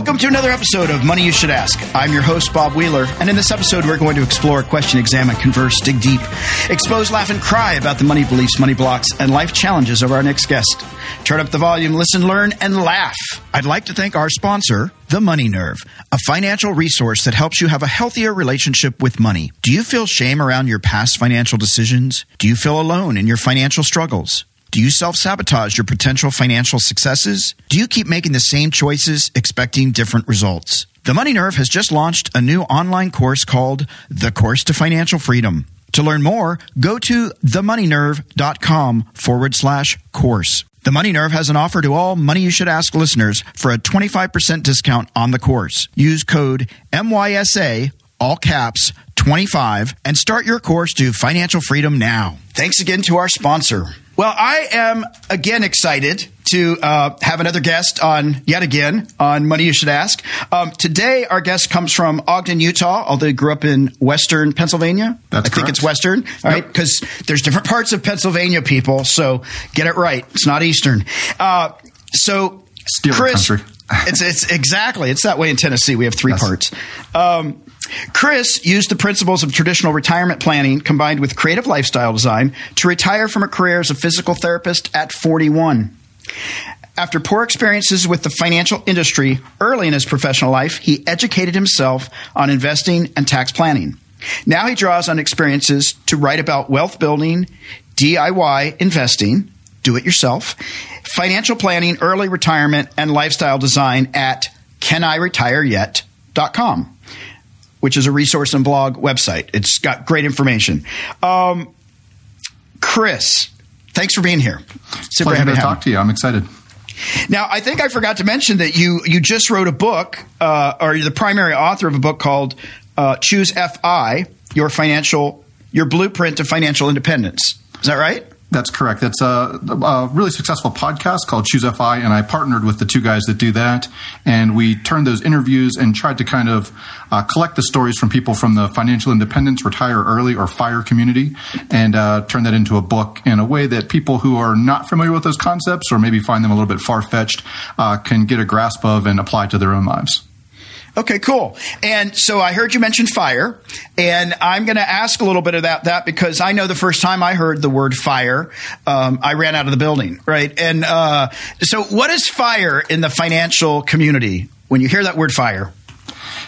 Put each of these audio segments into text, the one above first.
Welcome to another episode of Money You Should Ask. I'm your host, Bob Wheeler, and in this episode, we're going to explore, question, examine, converse, dig deep, expose, laugh, and cry about the money beliefs, money blocks, and life challenges of our next guest. Turn up the volume, listen, learn, and laugh. I'd like to thank our sponsor, The Money Nerve, a financial resource that helps you have a healthier relationship with money. Do you feel shame around your past financial decisions? Do you feel alone in your financial struggles? Do you self sabotage your potential financial successes? Do you keep making the same choices, expecting different results? The Money Nerve has just launched a new online course called The Course to Financial Freedom. To learn more, go to themoneynerve.com forward slash course. The Money Nerve has an offer to all Money You Should Ask listeners for a 25% discount on the course. Use code MYSA, all caps, 25, and start your course to financial freedom now. Thanks again to our sponsor. Well, I am again excited to uh, have another guest on yet again on Money You Should Ask. Um, today, our guest comes from Ogden, Utah, although he grew up in Western Pennsylvania. That's I think it's Western, all right? Because there's different parts of Pennsylvania, people. So get it right. It's not Eastern. Uh, so, Chris, country. it's it's exactly it's that way in Tennessee. We have three Yes. parts. Um, Chris used the principles of traditional retirement planning combined with creative lifestyle design to retire from a career as a physical therapist at 41. After poor experiences with the financial industry early in his professional life, he educated himself on investing and tax planning. Now he draws on experiences to write about wealth building, DIY investing, do it yourself, financial planning, early retirement, and lifestyle design at caniretireyet.com, which is a resource and blog website. It's got great information. Um, Chris, thanks for being here. Super Pleasure happy to talk to you. I'm excited. Now, I think I forgot to mention that you you just wrote a book, uh, or you're the primary author of a book called uh, "Choose FI: Your Financial Your Blueprint to Financial Independence." Is that right? That's correct. That's a, a really successful podcast called Choose FI, and I partnered with the two guys that do that. And we turned those interviews and tried to kind of uh, collect the stories from people from the financial independence, retire early, or fire community, and uh, turn that into a book in a way that people who are not familiar with those concepts or maybe find them a little bit far fetched uh, can get a grasp of and apply to their own lives. Okay, cool. And so I heard you mention fire, and I'm going to ask a little bit about that because I know the first time I heard the word fire, um, I ran out of the building, right? And uh, so, what is fire in the financial community when you hear that word fire?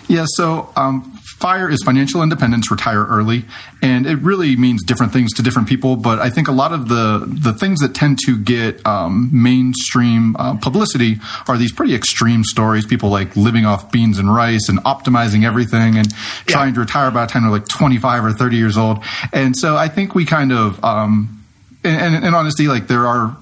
Yeah, so um, FIRE is financial independence, retire early, and it really means different things to different people. But I think a lot of the the things that tend to get um, mainstream uh, publicity are these pretty extreme stories. People like living off beans and rice and optimizing everything and trying to retire by the time they're like 25 or 30 years old. And so I think we kind of, um, and, and, and honestly, like there are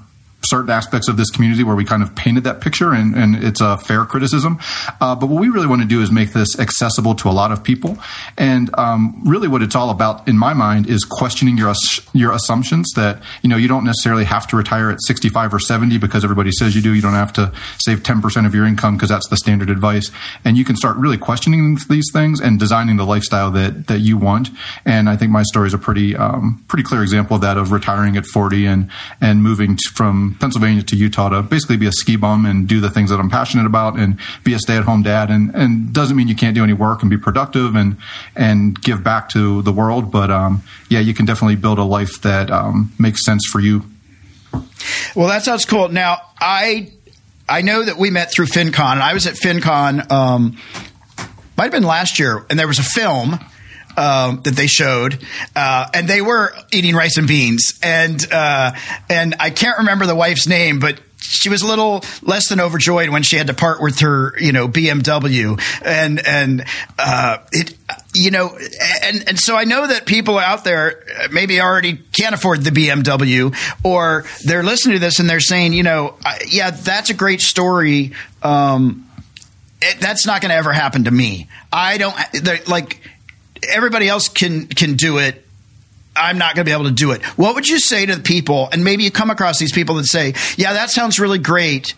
certain aspects of this community where we kind of painted that picture and, and it's a fair criticism. Uh, but what we really want to do is make this accessible to a lot of people. And um, really what it's all about in my mind is questioning your your assumptions that, you know, you don't necessarily have to retire at 65 or 70 because everybody says you do. You don't have to save 10% of your income because that's the standard advice. And you can start really questioning these things and designing the lifestyle that, that you want. And I think my story is a pretty, um, pretty clear example of that of retiring at 40 and, and moving t- Pennsylvania to Utah to basically be a ski bum and do the things that I'm passionate about and be a stay at home dad. And, and doesn't mean you can't do any work and be productive and, and give back to the world. But, um, yeah, you can definitely build a life that, um, makes sense for you. Well, that sounds cool. Now, I I know that we met through FinCon, and I was at FinCon. Um, might have been last year, and there was a film um, that they showed, uh, and they were eating rice and beans, and uh, and I can't remember the wife's name, but she was a little less than overjoyed when she had to part with her, you know, BMW, and and uh, it, you know, and and so I know that people out there maybe already can't afford the BMW, or they're listening to this and they're saying, you know, yeah, that's a great story. Um, it, that's not going to ever happen to me. I don't like everybody else can can do it. I'm not going to be able to do it. What would you say to the people? And maybe you come across these people that say, "Yeah, that sounds really great,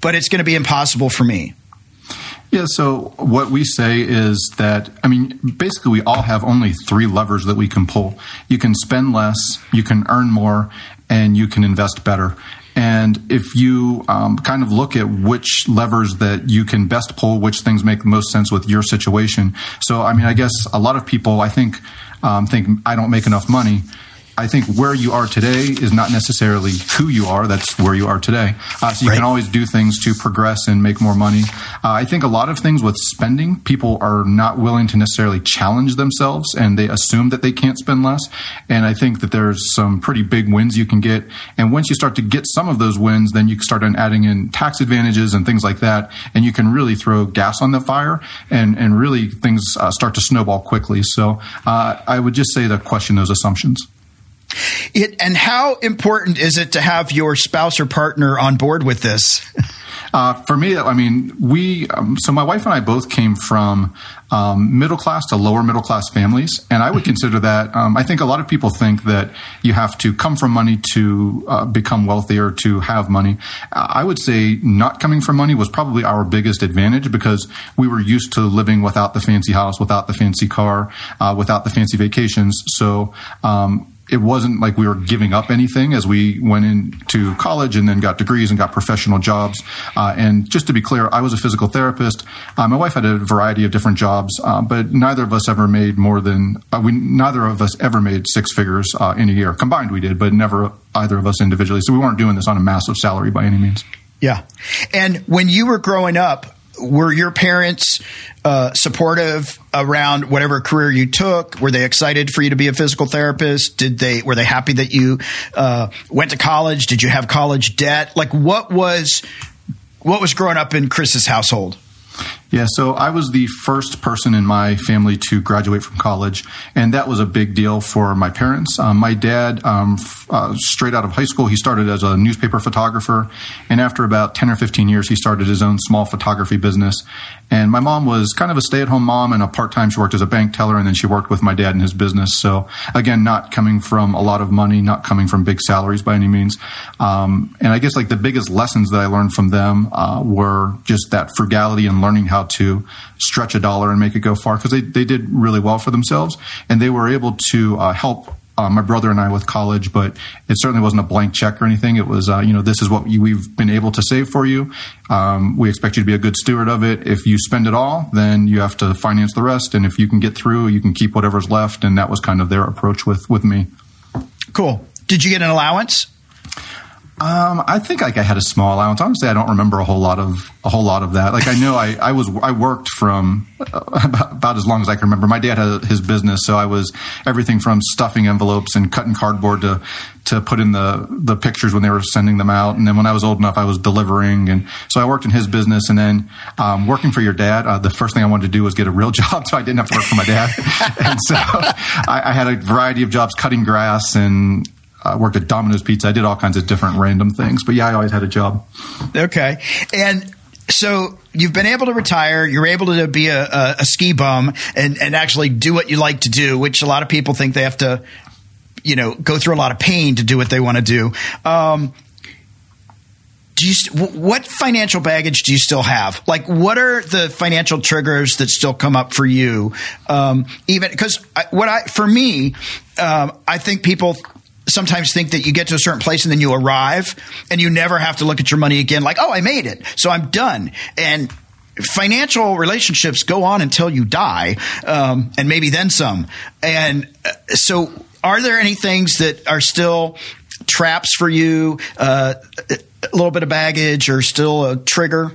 but it's going to be impossible for me." Yeah, so what we say is that, I mean, basically, we all have only three levers that we can pull. You can spend less, you can earn more, and you can invest better. And if you um, kind of look at which levers that you can best pull, which things make the most sense with your situation. So, I mean, I guess a lot of people, I think, um, think I don't make enough money. I think where you are today is not necessarily who you are. That's where you are today. Uh, so you right. can always do things to progress and make more money. Uh, I think a lot of things with spending, people are not willing to necessarily challenge themselves and they assume that they can't spend less. And I think that there's some pretty big wins you can get. And once you start to get some of those wins, then you can start adding in tax advantages and things like that. And you can really throw gas on the fire and, and really things uh, start to snowball quickly. So uh, I would just say to question those assumptions. It, and how important is it to have your spouse or partner on board with this? Uh, for me, I mean, we, um, so my wife and I both came from um, middle class to lower middle class families. And I would mm-hmm. consider that, um, I think a lot of people think that you have to come from money to uh, become wealthy or to have money. I would say not coming from money was probably our biggest advantage because we were used to living without the fancy house, without the fancy car, uh, without the fancy vacations. So, um, it wasn't like we were giving up anything as we went into college and then got degrees and got professional jobs. Uh, and just to be clear, I was a physical therapist. Uh, my wife had a variety of different jobs, uh, but neither of us ever made more than uh, we. Neither of us ever made six figures uh, in a year. Combined, we did, but never either of us individually. So we weren't doing this on a massive salary by any means. Yeah, and when you were growing up, were your parents uh, supportive around whatever career you took? Were they excited for you to be a physical therapist? Did they were they happy that you uh, went to college? Did you have college debt? Like what was what was growing up in Chris's household? Yeah, so I was the first person in my family to graduate from college, and that was a big deal for my parents. Um, my dad, um, f- uh, straight out of high school, he started as a newspaper photographer, and after about 10 or 15 years, he started his own small photography business. And my mom was kind of a stay at home mom and a part time. She worked as a bank teller and then she worked with my dad in his business. So again, not coming from a lot of money, not coming from big salaries by any means. Um, and I guess like the biggest lessons that I learned from them uh, were just that frugality and learning how to stretch a dollar and make it go far because they, they did really well for themselves and they were able to uh, help uh, my brother and I with college, but it certainly wasn't a blank check or anything. It was, uh, you know, this is what you, we've been able to save for you. Um, we expect you to be a good steward of it. If you spend it all, then you have to finance the rest. And if you can get through, you can keep whatever's left. And that was kind of their approach with, with me. Cool. Did you get an allowance? Um, I think like I had a small allowance. Honestly, I don't remember a whole lot of a whole lot of that. Like I know I, I was I worked from about, about, as long as I can remember. My dad had his business, so I was everything from stuffing envelopes and cutting cardboard to to put in the the pictures when they were sending them out. And then when I was old enough, I was delivering, and so I worked in his business. And then um, working for your dad, uh, the first thing I wanted to do was get a real job, so I didn't have to work for my dad. and so I, I had a variety of jobs cutting grass and I worked at Domino's Pizza. I did all kinds of different random things, but yeah, I always had a job. Okay, and so you've been able to retire. You're able to be a, a, a, ski bum and, and actually do what you like to do, which a lot of people think they have to, you know, go through a lot of pain to do what they want to do. Um, do you what financial baggage do you still have? Like, what are the financial triggers that still come up for you? Um, even because what I for me, um, I think people sometimes think that you get to a certain place and then you arrive and you never have to look at your money again like, oh, I made it. So I'm done. And financial relationships go on until you die, um, and maybe then some. And uh, so, are there any things that are still traps for you? Uh, a little bit of baggage, or still a trigger?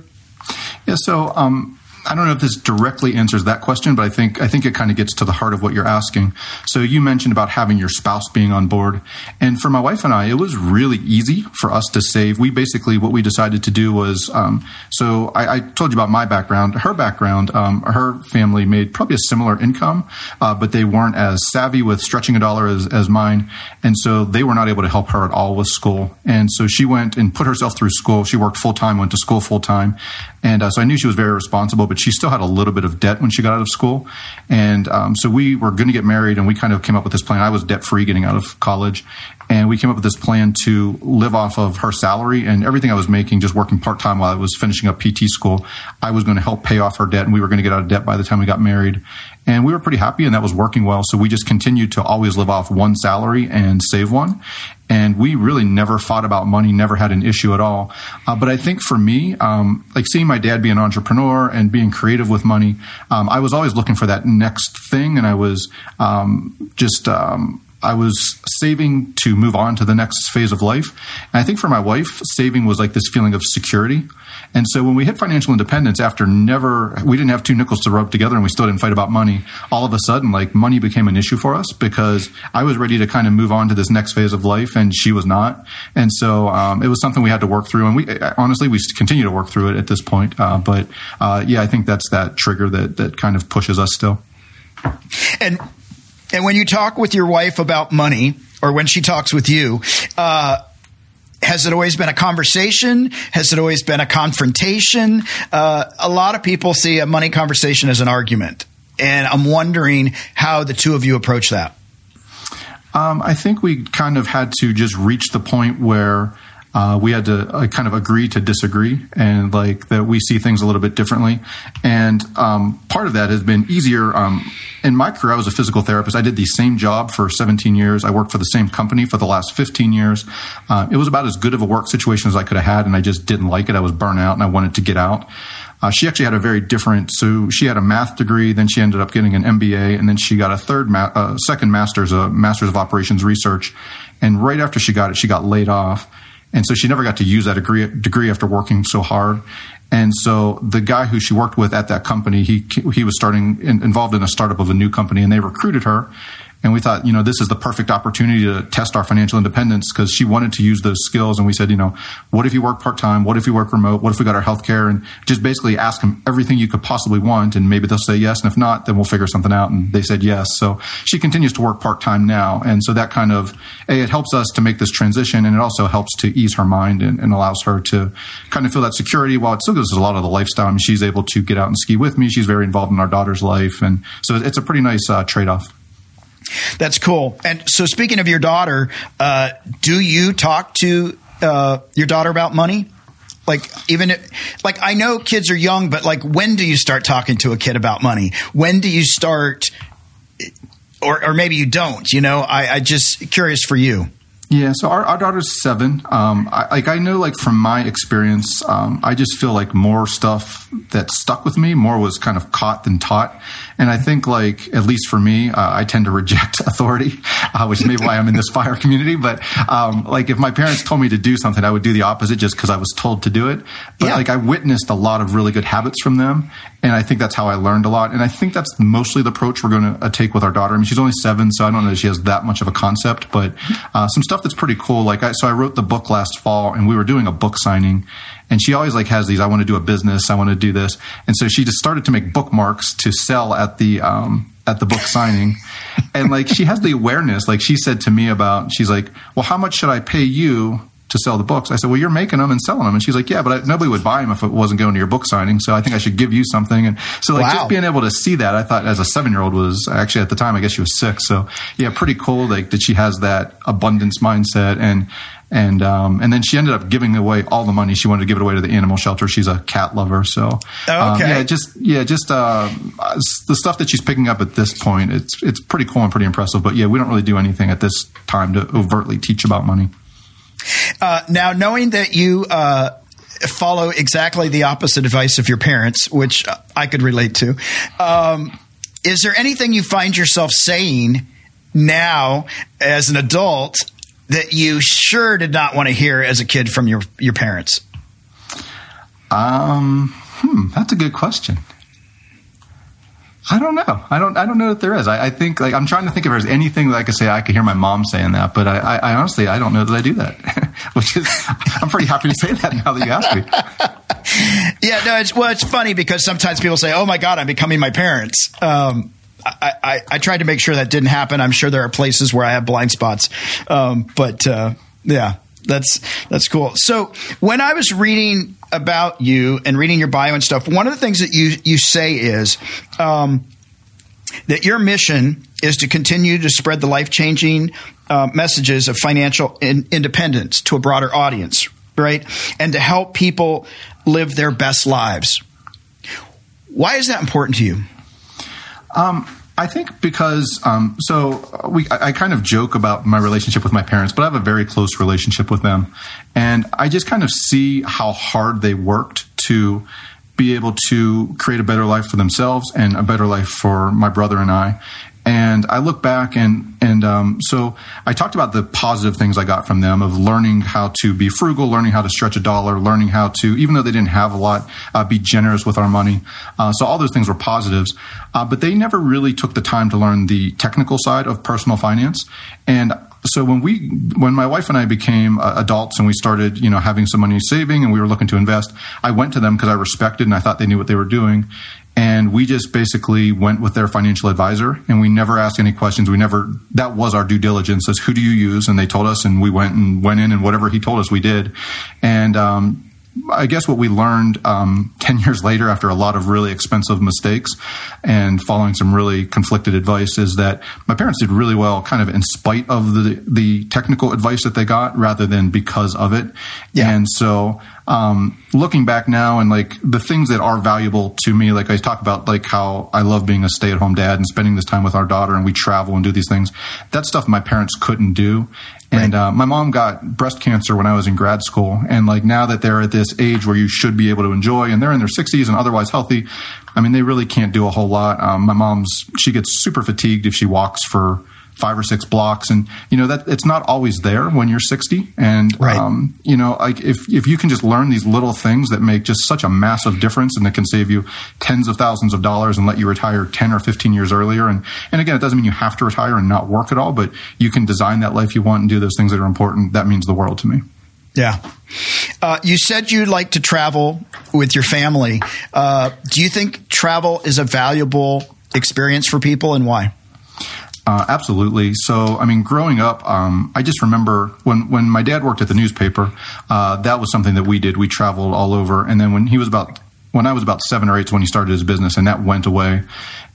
Yeah. So, um, I don't know if this directly answers that question, but I think I think it kind of gets to the heart of what you're asking. So you mentioned about having your spouse being on board, and for my wife and I, it was really easy for us to save. We basically what we decided to do was, um, so I, I, told you about my background. Her background, um, her family made probably a similar income, uh, but they weren't as savvy with stretching a dollar as, as mine, and so they were not able to help her at all with school. And so she went and put herself through school. She worked full time, went to school full time, and uh, so I knew she was very responsible but she still had a little bit of debt when she got out of school. And um, so we were going to get married, and we kind of came up with this plan. I was debt free getting out of college. And we came up with this plan to live off of her salary and everything I was making, just working part time while I was finishing up PT school. I was going to help pay off her debt, and we were going to get out of debt by the time we got married. And we were pretty happy, and that was working well. So we just continued to always live off one salary and save one. And we really never fought about money, never had an issue at all. Uh, but I think for me, um, like seeing my dad be an entrepreneur and being creative with money, um, I was always looking for that next thing, and I was um, just um, I was saving to move on to the next phase of life. And I think for my wife, saving was like this feeling of security. And so when we hit financial independence after never, we didn't have two nickels to rub together and we still didn't fight about money. All of a sudden, like money became an issue for us because I was ready to kind of move on to this next phase of life and she was not. And so um, it was something we had to work through. And we honestly, we continue to work through it at this point. Uh, but uh, yeah, I think that's that trigger that, that kind of pushes us still. And and when you talk with your wife about money, or when she talks with you, uh, has it always been a conversation? Has it always been a confrontation? Uh, a lot of people see a money conversation as an argument. And I'm wondering how the two of you approach that. Um, I think we kind of had to just reach the point where uh, we had to uh, kind of agree to disagree and like that we see things a little bit differently. And um, part of that has been easier. Um, in my career, I was a physical therapist. I did the same job for 17 years. I worked for the same company for the last 15 years. Uh, it was about as good of a work situation as I could have had, and I just didn't like it. I was burnt out and I wanted to get out. Uh, she actually had a very different. So she had a math degree, then she ended up getting an MBA, and then she got a third, ma- uh, second master's, a master's of operations research. And right after she got it, she got laid off. And so she never got to use that degree, degree after working so hard. And so the guy who she worked with at that company, he he was starting in, involved in a startup of a new company, and they recruited her. And we thought, you know, this is the perfect opportunity to test our financial independence because she wanted to use those skills. And we said, you know, what if you work part time? What if you work remote? What if we got our health care? And just basically ask them everything you could possibly want. And maybe they'll say yes. And if not, then we'll figure something out. And they said yes. So she continues to work part time now. And so that kind of, A, it helps us to make this transition. And it also helps to ease her mind and, and allows her to kind of feel that security while it still gives us a lot of the lifestyle. I mean, she's able to get out and ski with me. She's very involved in our daughter's life. And so it's a pretty nice uh, trade off. That's cool. And so, speaking of your daughter, uh, do you talk to uh, your daughter about money? Like even like I know kids are young, but like when do you start talking to a kid about money? When do you start, or or maybe you don't? You know, I, I just curious for you. Yeah, so our, our daughter's seven. Um, I, like I know, like from my experience, um, I just feel like more stuff that stuck with me, more was kind of caught than taught. And I think, like at least for me, uh, I tend to reject authority, uh, which is maybe why I'm in this fire community. But um, like if my parents told me to do something, I would do the opposite just because I was told to do it. But yeah. like I witnessed a lot of really good habits from them, and I think that's how I learned a lot. And I think that's mostly the approach we're going to uh, take with our daughter. I mean, she's only seven, so I don't know if she has that much of a concept, but uh, some stuff that's pretty cool. Like, I, so I wrote the book last fall, and we were doing a book signing, and she always like has these. I want to do a business. I want to do this, and so she just started to make bookmarks to sell at the um, at the book signing. and like she has the awareness. Like she said to me about, she's like, "Well, how much should I pay you to sell the books. I said, well, you're making them and selling them. And she's like, yeah, but I, nobody would buy them if it wasn't going to your book signing. So I think I should give you something. And so like wow. just being able to see that, I thought as a seven year old was actually at the time, I guess she was six. So yeah, pretty cool. Like that she has that abundance mindset and, and um, and then she ended up giving away all the money. She wanted to give it away to the animal shelter. She's a cat lover, so um, okay. yeah, just yeah, just uh, the stuff that she's picking up at this point. It's it's pretty cool and pretty impressive. But yeah, we don't really do anything at this time to overtly teach about money. Uh, now, knowing that you uh, follow exactly the opposite advice of your parents, which I could relate to, um, is there anything you find yourself saying now as an adult that you sure did not want to hear as a kid from your your parents? Um, hmm, that's a good question. I don't know. I don't. I don't know that there is. I, I, think like I'm trying to think if there's anything that I could say. I could hear my mom saying that, but I, I, I honestly I don't know that I do that. Which is I'm pretty happy to say that now that you ask me. yeah, no. It's well, it's funny because sometimes people say, "Oh my God, I'm becoming my parents." Um, I, I, I, tried to make sure that didn't happen. I'm sure there are places where I have blind spots, um, but uh, yeah, that's that's cool. So when I was reading about you and reading your bio and stuff, one of the things that you you say is um, that your mission is to continue to spread the life changing uh, messages of financial in- independence to a broader audience, right? And to help people live their best lives. Why is that important to you? Um, I think because um, so we I, I, kind of joke about my relationship with my parents, but I have a very close relationship with them, and I just kind of see how hard they worked to be able to create a better life for themselves and a better life for my brother and I. And I look back and and um, so I talked about the positive things I got from them of learning how to be frugal, learning how to stretch a dollar, learning how to even though they didn't have a lot, uh, be generous with our money. Uh, so all those things were positives, uh, but they never really took the time to learn the technical side of personal finance. And so when we when my wife and I became uh, adults and we started you know having some money saving and we were looking to invest, I went to them because I respected and I thought they knew what they were doing, and we just basically went with their financial advisor and we never asked any questions. We never that was our due diligence as who do you use? And they told us and we went and went in and whatever he told us we did. And um, I guess what we learned um, 10 years later after a lot of really expensive mistakes and following some really conflicted advice is that my parents did really well kind of in spite of the, the technical advice that they got rather than because of it. Yeah. And so um, looking back now and like the things that are valuable to me, like I talk about like how I love being a stay at home dad and spending this time with our daughter and we travel and do these things. That stuff my parents couldn't do. And uh, my mom got breast cancer when I was in grad school. And like now that they're at this age where you should be able to enjoy and they're in their 60s and otherwise healthy, I mean, they really can't do a whole lot. Um, my mom's, she gets super fatigued if she walks for five or six blocks and you know that it's not always there when you're 60 and right. um, you know like if, if you can just learn these little things that make just such a massive difference and that can save you tens of thousands of dollars and let you retire 10 or 15 years earlier and and again it doesn't mean you have to retire and not work at all but you can design that life you want and do those things that are important that means the world to me yeah. Uh, you said you like to travel with your family. Uh, do you think travel is a valuable experience for people and why? Uh, absolutely. So, I mean, growing up, um, I just remember when when my dad worked at the newspaper. Uh, that was something that we did. We traveled all over, and then when he was about when I was about seven or eight, when he started his business, and that went away.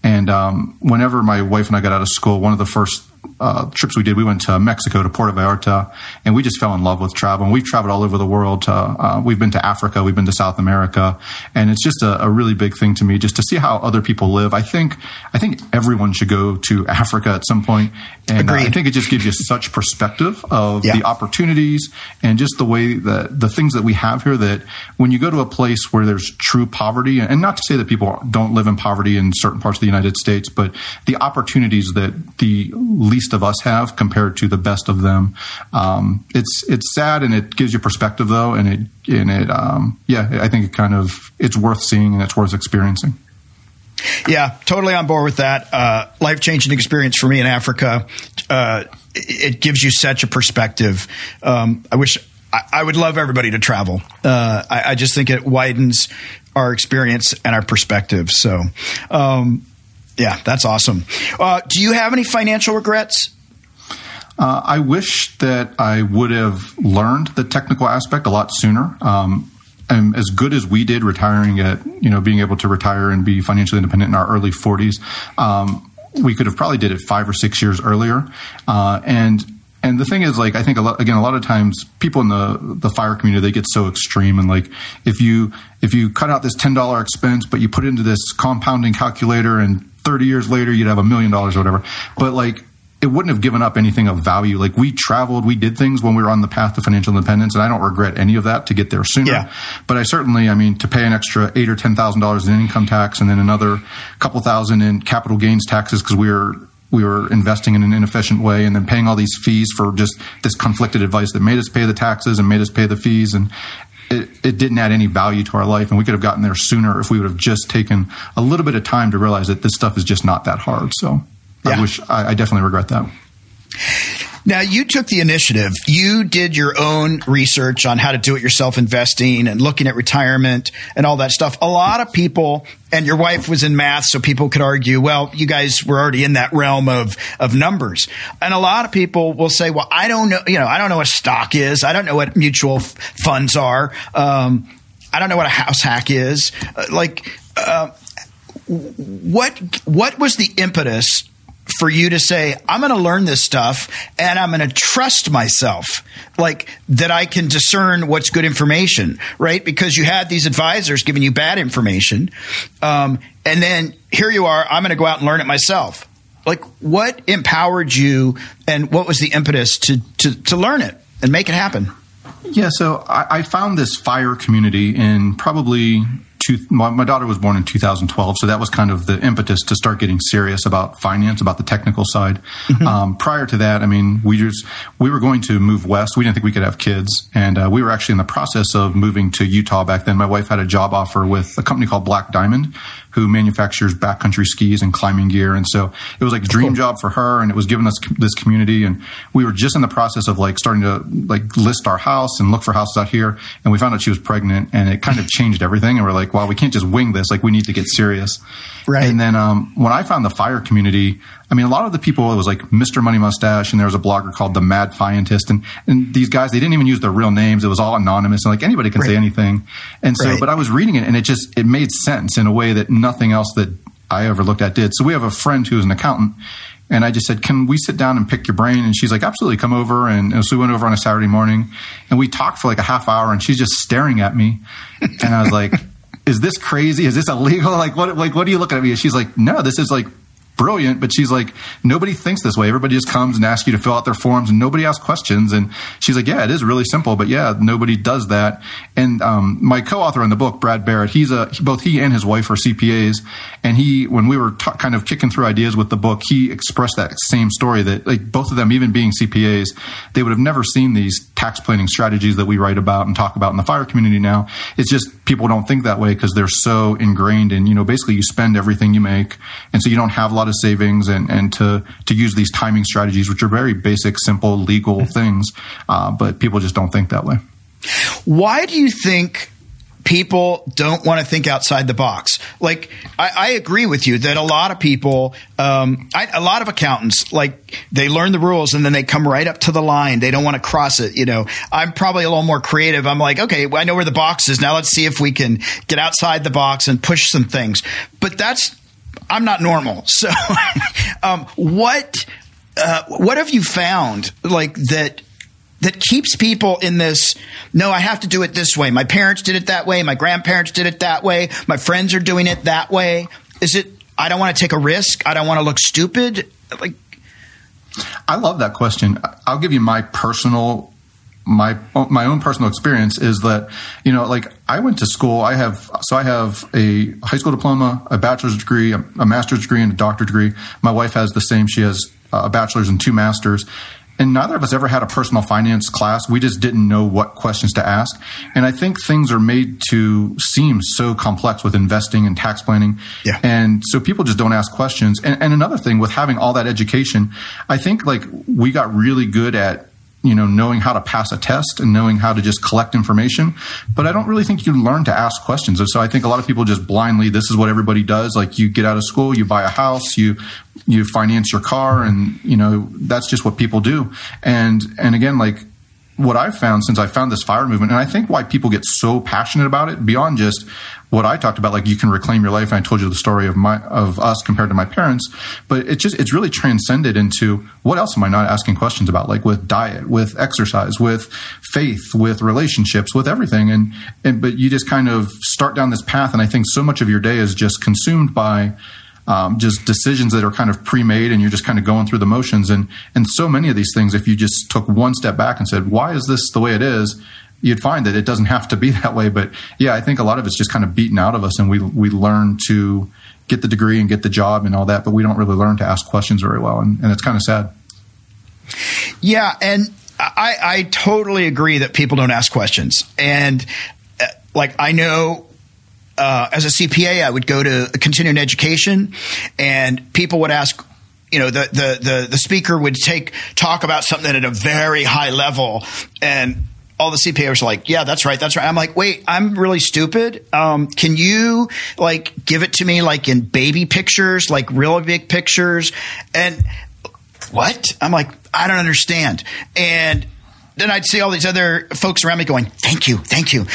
And um, whenever my wife and I got out of school, one of the first uh, trips we did, we went to Mexico to Puerto Vallarta, and we just fell in love with travel. And we've traveled all over the world. uh, we've been to Africa, we've been to South America, and it's just a, a, really big thing to me just to see how other people live. I think I think everyone should go to Africa at some point, and uh, I think it just gives you such perspective of yeah. the opportunities and just the way that the things that we have here. That when you go to a place where there's true poverty, and not to say that people don't live in poverty in certain parts of the United States, but the opportunities that the least of us have compared to the best of them. Um, it's it's sad and it gives you perspective though, and it and it um, yeah, I think it kind of it's worth seeing and it's worth experiencing. Yeah, totally on board with that. Uh, Life changing experience for me in Africa. Uh, it gives you such a perspective. Um, I wish I, I, would love everybody to travel. Uh, I, I, just think it widens our experience and our perspective. So, um, yeah, that's awesome. Uh, do you have any financial regrets? Uh, I wish that I would have learned the technical aspect a lot sooner. Um, and as good as we did retiring at, you know, being able to retire and be financially independent in our early 40s, um, we could have probably did it five or six years earlier. Uh, and and the thing is, like, I think a lot, again, a lot of times people in the the fire community they get so extreme, and like, if you if you cut out this ten dollar expense, but you put it into this compounding calculator, and 30 years later you'd have a million dollars or whatever. But like it wouldn't have given up anything of value. Like we traveled, we did things when we were on the path to financial independence, and I don't regret any of that to get there sooner. Yeah. But I certainly, I mean, to pay an extra eight or ten thousand dollars in income tax, and then another couple thousand in capital gains taxes because we were we were investing in an inefficient way, and then paying all these fees for just this conflicted advice that made us pay the taxes and made us pay the fees, and it, it, didn't add any value to our life, and we could have gotten there sooner if we would have just taken a little bit of time to realize that this stuff is just not that hard. So yeah. I wish I, I definitely regret that. Now, you took the initiative. You did your own research on how to do it yourself investing and looking at retirement and all that stuff. A lot of people, and your wife was in math, so people could argue, well, you guys were already in that realm of, of numbers. And a lot of people will say, well, I don't know, you know, I don't know what stock is. I don't know what mutual f- funds are. Um, I don't know what a house hack is. Uh, like, uh, what, what was the impetus for you to say, I'm going to learn this stuff and I'm going to trust myself, like that I can discern what's good information, right? Because you had these advisors giving you bad information. Um, and then here you are, I'm going to go out and learn it myself. Like, what empowered you and what was the impetus to, to, to learn it and make it happen? Yeah, so I, I found this fire community in probably two, my, my, daughter was born in 2012, so that was kind of the impetus to start getting serious about finance, about the technical side. Mm-hmm. Um, prior to that, I mean, we just we were going to move west. We didn't think we could have kids, and uh, we were actually in the process of moving to Utah back then. My wife had a job offer with a company called Black Diamond, who manufactures backcountry skis and climbing gear. And so it was like a dream cool. job for her, and it was giving us this community. And we were just in the process of like starting to like list our house and look for houses out here. And we found out she was pregnant, and it kind of changed everything. And we're like, wow, we can't just wing this. Like we need to get serious. Right. And then um, when I found the fire community, I mean, a lot of the people, it was like Mr. Money Mustache, and there was a blogger called the Mad Fientist, and and these guys, they didn't even use their real names. It was all anonymous, and like anybody can right. say anything. And so, right. but I was reading it, and it just it made sense in a way that nothing else that I ever looked at did. So we have a friend who's an accountant, and I just said, "Can we sit down and pick your brain?" And she's like, "Absolutely, come over." And, and so we went over on a Saturday morning, and we talked for like a half hour, and she's just staring at me, and I was like. Is this crazy? Is this illegal? Like what? Like what are you looking at me? And she's like, no, this is like brilliant, but she's like, nobody thinks this way. Everybody just comes and asks you to fill out their forms and nobody asks questions. And she's like, yeah, it is really simple, but yeah, nobody does that. And, um, my co-author in the book, Brad Barrett, he's a, both he and his wife are CPAs. And he, when we were kind of kicking through ideas with the book, he expressed that same story that like both of them, even being CPAs, they would have never seen these tax planning strategies that we write about and talk about in the fire community now. It's just people don't think that way because they're so ingrained in, you know, basically you spend everything you make. And so you don't have a lot of savings and, and to, to use these timing strategies, which are very basic, simple, legal things. Uh, but people just don't think that way. Why do you think people don't want to think outside the box. Like I, I agree with you that a lot of people, um, I, a lot of accountants, like they learn the rules and then they come right up to the line. They don't want to cross it. You know, I'm probably a little more creative. I'm like, okay, I know where the box is. Now let's see if we can get outside the box and push some things. But that's I'm not normal. So, um, what uh, what have you found like that that keeps people in this no i have to do it this way. My parents did it that way. My grandparents did it that way. My friends are doing it that way. Is it i don't want to take a risk. I don't want to look stupid? Like i love that question. I'll give you my personal my my own personal experience is that you know like I went to school I have so I have a high school diploma a bachelor's degree a, a master's degree and a doctorate degree my wife has the same she has a bachelor's and two masters and neither of us ever had a personal finance class. We just didn't know what questions to ask. And I think things are made to seem so complex with investing and tax planning. Yeah. And so people just don't ask questions. And, and another thing with having all that education, I think like we got really good at you know knowing how to pass a test and knowing how to just collect information. But i don't really think you learn to ask questions. So i think a lot of people just blindly this is what everybody does. Like you get out of school you buy a house you you finance your car and you know that's just what people do. And and again like what I've found since I found this fire movement, and I think why people get so passionate about it beyond just what I talked about, like you can reclaim your life. And I told you the story of my of us compared to my parents, but it just it's really transcended into what else am I not asking questions about, like with diet, with exercise, with faith, with relationships, with everything, and and but you just kind of start down this path, and I think so much of your day is just consumed by um, just decisions that are kind of pre-made and you're just kind of going through the motions. And and so many of these things if you just took one step back and said why is this the way it is? You'd find that it doesn't have to be that way. But yeah i think a lot of it's just kind of beaten out of us and we we learn to get the degree and get the job and all that but we don't really learn to ask questions very well. And, and it's kind of sad. Yeah and I, I totally agree that people don't ask questions. And uh, like i know uh, as a CPA, I would go to continuing education, and people would ask, you know, the, the the the speaker would take talk about something at a very high level, and all the CPAs are like, yeah, that's right, that's right. I'm like, wait, I'm really stupid. Um, can you like give it to me like in baby pictures, like real big pictures? And what? I'm like, I don't understand. And then I'd see all these other folks around me going, thank you, thank you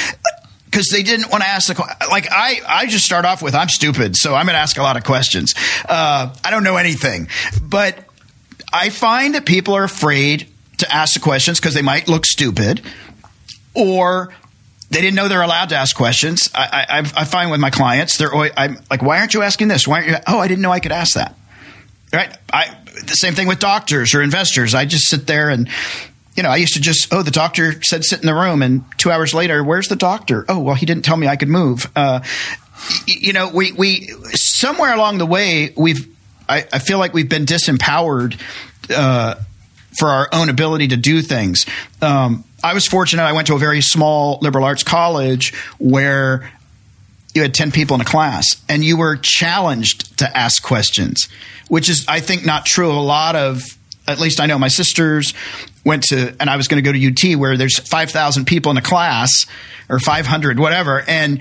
because they didn't want to ask the like I I just start off with I'm stupid, so I'm going to ask a lot of questions. Uh, I don't know anything, but I find that people are afraid to ask the questions because they might look stupid, or they didn't know they're allowed to ask questions. I, I, I find with my clients, they're I'm like, why aren't you asking this? Why aren't you? Oh, I didn't know I could ask that. Right? I the same thing with doctors or investors. I just sit there and you know, I used to just, oh, the doctor said sit in the room, and two hours later, where's the doctor? Oh, well, he didn't tell me I could move. Uh, you know, we we somewhere along the way, we've I, I feel like we've been disempowered uh, for our own ability to do things. Um, I was fortunate; I went to a very small liberal arts college where you had 10 people in a class and you were challenged to ask questions, which is, I think, not true. of A lot of, at least I know my sisters went to, and I was going to go to UT where there's 5,000 people in a class or 500, whatever, and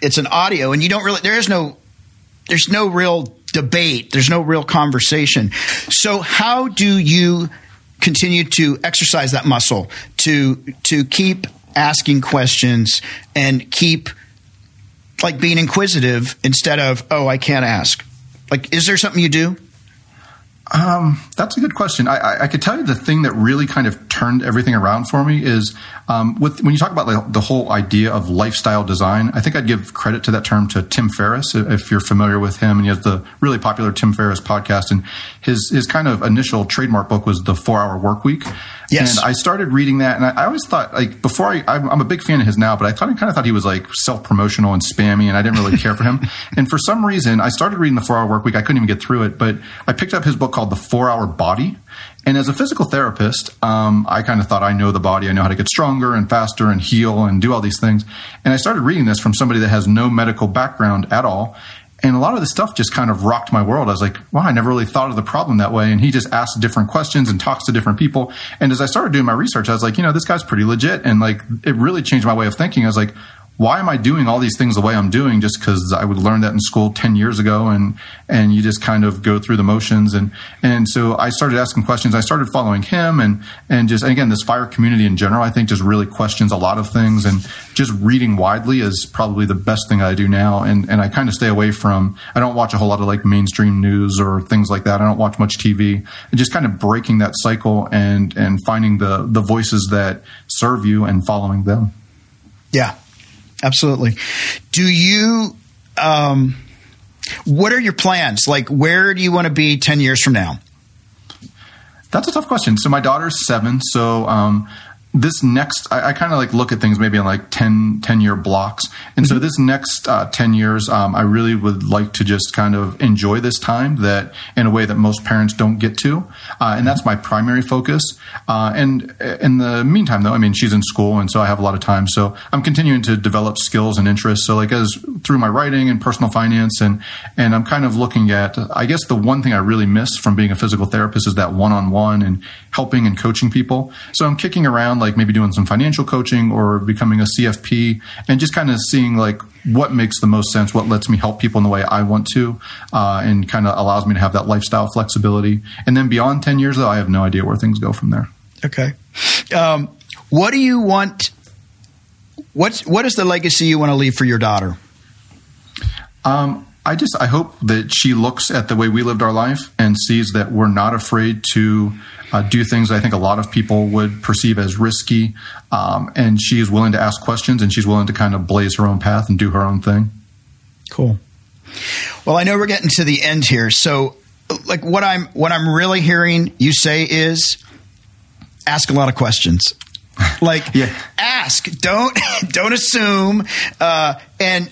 it's an audio and you don't really, there is no, there's no real debate, there's no real conversation. So, how do you continue to exercise that muscle to to keep asking questions and keep like being inquisitive instead of oh I can't ask. Like, is there something you do? Um, that's a good question. I, I, I, could tell you the thing that really kind of turned everything around for me is um, with when you talk about the whole idea of lifestyle design. I think I'd give credit to that term to Tim Ferriss, if you're familiar with him. And he has the really popular Tim Ferriss podcast, and his his kind of initial trademark book was the Four Hour Work Week. Yes. And I started reading that, and I, I always thought, like, before I, I'm a big fan of his now, but I thought I kind of thought he was like self promotional and spammy, and I didn't really care for him. And for some reason, I started reading the Four Hour Work Week. I couldn't even get through it, but I picked up his book called The Four Hour Body. And as a physical therapist, um, I kind of thought I know the body. I know how to get stronger and faster and heal and do all these things. And I started reading this from somebody that has no medical background at all. And a lot of the stuff just kind of rocked my world. I was like, wow, I never really thought of the problem that way. And he just asks different questions and talks to different people. And as I started doing my research, I was like, you know, this guy's pretty legit. And like, it really changed my way of thinking. I was like, why am I doing all these things the way I'm doing? Just because I would learn that in school 10 years ago and and you just kind of go through the motions. And and so I started asking questions. I started following him and and just and again this fire community in general I think just really questions a lot of things. And just reading widely is probably the best thing I do now. And and I kind of stay away from I don't watch a whole lot of like mainstream news or things like that. I don't watch much TV and just kind of breaking that cycle and and finding the the voices that serve you and following them. Yeah absolutely. Do you? Um, what are your plans? Like, where do you want to be ten years from now? That's a tough question. So my daughter's seven, so um, this next i, I kind of like look at things maybe in like 10, 10 year blocks. And mm-hmm. so this next uh, 10 years um, i really would like to just kind of enjoy this time that in a way that most parents don't get to. Uh, and that's my primary focus. Uh, and in the meantime though i mean she's in school and so i have a lot of time. So i'm continuing to develop skills and interests. So like as through my writing and personal finance and and i'm kind of looking at i guess the one thing i really miss from being a physical therapist is that one-on-one and helping and coaching people. So i'm kicking around like maybe doing some financial coaching or becoming a CFP and just kind of seeing like what makes the most sense, what lets me help people in the way I want to, uh, and kind of allows me to have that lifestyle flexibility. And then beyond 10 years, though, I have no idea where things go from there. Okay. Um, what do you want? What's, what is the legacy you want to leave for your daughter? Um, I just I hope that she looks at the way we lived our life and sees that we're not afraid to uh, do things I think a lot of people would perceive as risky. Um, and she is willing to ask questions and she's willing to kind of blaze her own path and do her own thing. Cool. Well, I know we're getting to the end here, so like what I'm what I'm really hearing you say is ask a lot of questions. Like yeah. ask, don't don't assume, uh, and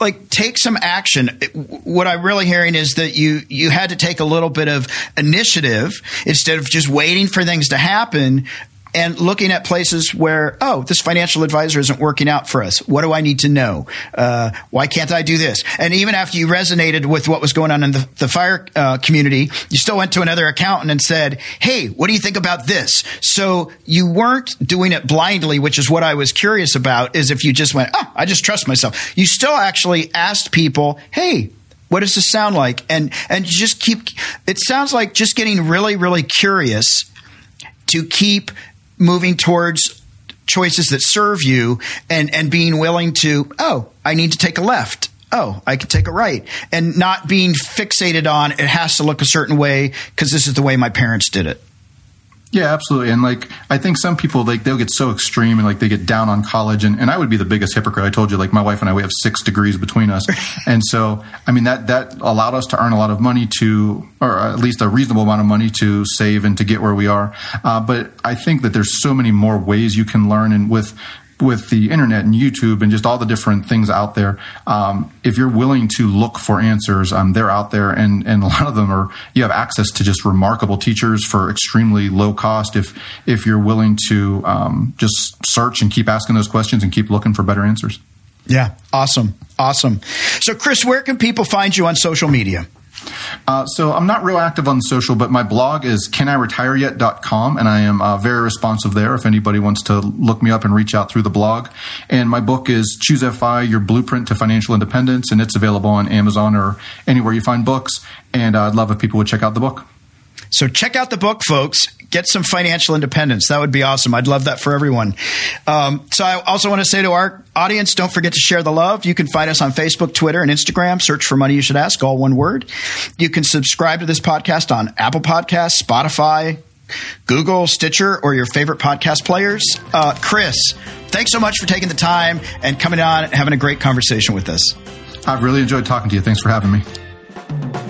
like take some action. What I'm really hearing is that you you had to take a little bit of initiative instead of just waiting for things to happen and looking at places where, oh, this financial advisor isn't working out for us. What do I need to know? Uh, why can't I do this? And even after you resonated with what was going on in the, the fire uh, community, you still went to another accountant and said, hey, what do you think about this? So you weren't doing it blindly, which is what I was curious about, is if you just went, oh, I just trust myself. You still actually asked people, hey, what does this sound like? And and just keep. It sounds like just getting really, really curious to keep moving towards choices that serve you and, and being willing to, oh, I need to take a left. Oh, I can take a right and not being fixated on it has to look a certain way because this is the way my parents did it. Yeah, absolutely. And like, I think some people, like, they'll get so extreme and like they get down on college. And, and I would be the biggest hypocrite. I told you, like, my wife and I, we have six degrees between us. and so, I mean, that, that allowed us to earn a lot of money to, or at least a reasonable amount of money to save and to get where we are. Uh, but I think that there's so many more ways you can learn. And with, with the internet and YouTube and just all the different things out there, um, if you're willing to look for answers, um, they're out there, and and a lot of them are. You have access to just remarkable teachers for extremely low cost. If if you're willing to um, just search and keep asking those questions and keep looking for better answers. Yeah, awesome, awesome. So, Chris, where can people find you on social media? Uh, so I'm not real active on social, but my blog is caniretireyet.com, and I am uh, very responsive there if anybody wants to look me up and reach out through the blog. And my book is Choose FI, Your Blueprint to Financial Independence, and it's available on Amazon or anywhere you find books. And uh, I'd love if people would check out the book. So check out the book, folks. Get some financial independence. That would be awesome. I'd love that for everyone. Um, so I also want to say to our audience, don't forget to share the love. You can find us on Facebook, Twitter, and Instagram. Search for Money You Should Ask, all one word. You can subscribe to this podcast on Apple Podcasts, Spotify, Google, Stitcher, or your favorite podcast players. Uh, Chris, thanks so much for taking the time and coming on and having a great conversation with us. I've really enjoyed talking to you. Thanks for having me.